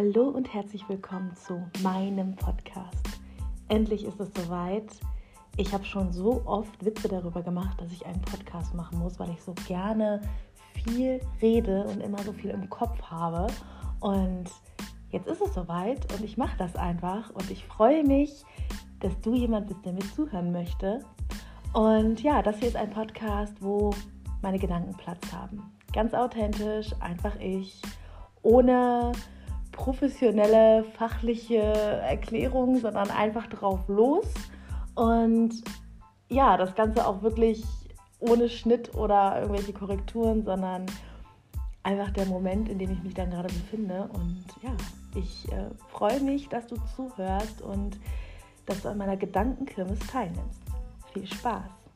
Hallo und herzlich willkommen zu meinem Podcast. Endlich ist es soweit. Ich habe schon so oft Witze darüber gemacht, dass ich einen Podcast machen muss, weil ich so gerne viel rede und immer so viel im Kopf habe. Und jetzt ist es soweit und ich mache das einfach. Und ich freue mich, dass du jemand bist, der mir zuhören möchte. Und ja, das hier ist ein Podcast, wo meine Gedanken Platz haben. Ganz authentisch, einfach ich, ohne professionelle, fachliche Erklärung, sondern einfach drauf los. Und ja, das Ganze auch wirklich ohne Schnitt oder irgendwelche Korrekturen, sondern einfach der Moment, in dem ich mich dann gerade befinde. Und ja, ich äh, freue mich, dass du zuhörst und dass du an meiner Gedankenkirmes teilnimmst. Viel Spaß!